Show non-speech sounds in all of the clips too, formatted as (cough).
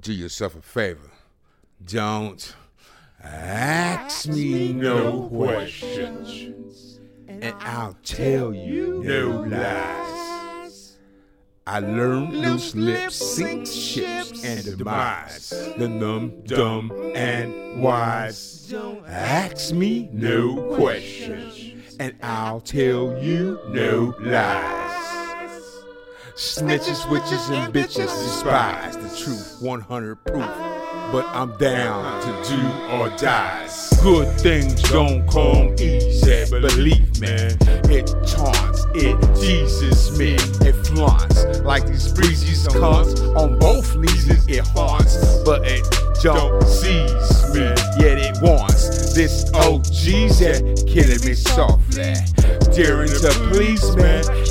do yourself a favor. Don't ask me no questions, and I'll tell you no lies. I learned loose lips sink ships and demise the numb, dumb, and wise. Don't ask me no questions, and I'll tell you no lies. Snitches, witches, and bitches despise the truth, 100 proof. But I'm down to do or die. Good things don't come easy, believe me. It taunts, it teases me, it flaunts like these breezy cunts on both knees. It haunts, but it don't seize me, yet it wants this OG's at killing me softly. Daring to please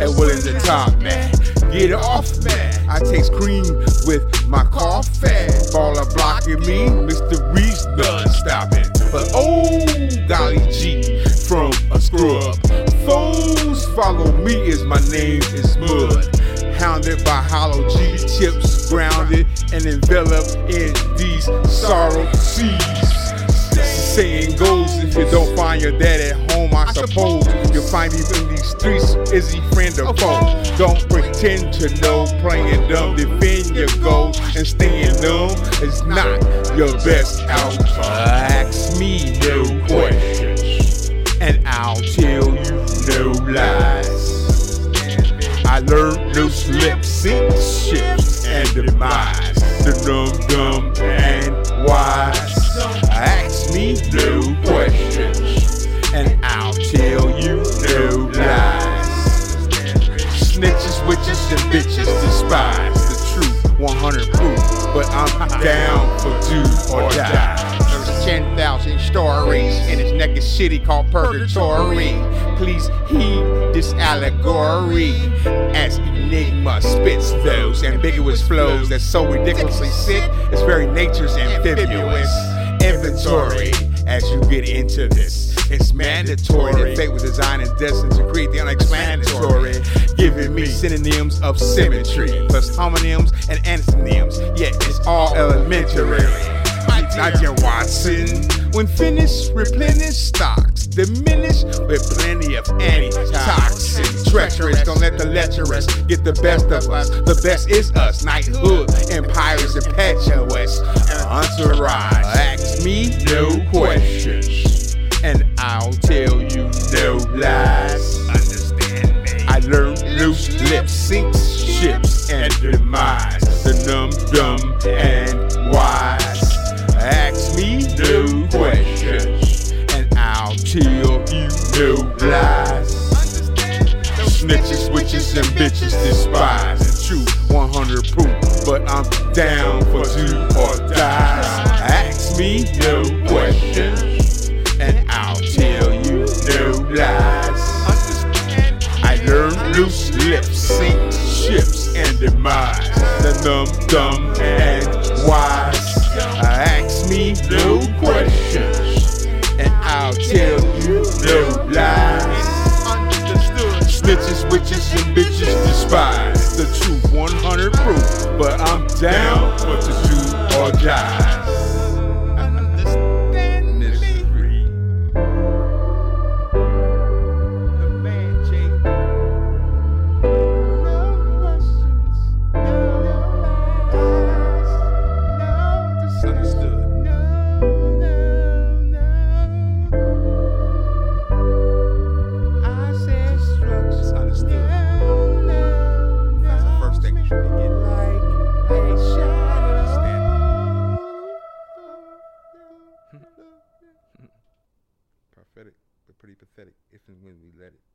and willing to top me. Get off me. I taste cream with my coffee. Baller blocking me, Mr. Reese done stopping. But oh, golly gee, from a scrub. Foes follow me as my name is Mud. Hounded by hollow G chips, grounded and enveloped in these sorrow seas. Saying goes, if you don't find your dad at home, I suppose you'll find him in these streets. Is he friend or foe? Don't pretend to know, playing dumb. Defend your goals and staying numb is not your best outcome. Ask me no questions, and I'll tell you no lies. I learned loose lips, sink ships, and demise the dumb, dumb, and wise. Witches, and bitches despise the truth, 100 proof, but I'm down for do or die. There's 10,000 stories in this naked city called Purgatory. Please heed this allegory as ENYGGMA spits those ambiguous flows that's so ridiculously sick, it's very nature's amphibious inventory as you get into this. It's mandatory that fate was designed and destined to create the unexplanatory, giving me synonyms of symmetry, plus homonyms and antonyms. Yeah, it's all elementary. Nigel Watson, when finished, replenish stocks, diminish with plenty of antitoxin. Treacherous, don't let the lecherous get the best of us. The best is us, knighthood, empires impetuous, entourage. Ask me no questions, and I'll tell you no lies. Understand me? I learned loose lips, sinks ships, and demise the numb, dumb, and wise. Ask me no questions, and I'll tell you no lies. Snitches, witches, and bitches despise truth, 100 proof, but I'm down for do or me no questions, and I'll tell you no lies. I learned loose lips, sink ships, and demise the numb, dumb, and wise. Uh, ask me no questions, and I'll tell you no lies. Snitches, witches, and bitches despise the truth, 100 proof, but I'm down for the do or die. Getting. (laughs) Prophetic, but pretty pathetic if and when we let it.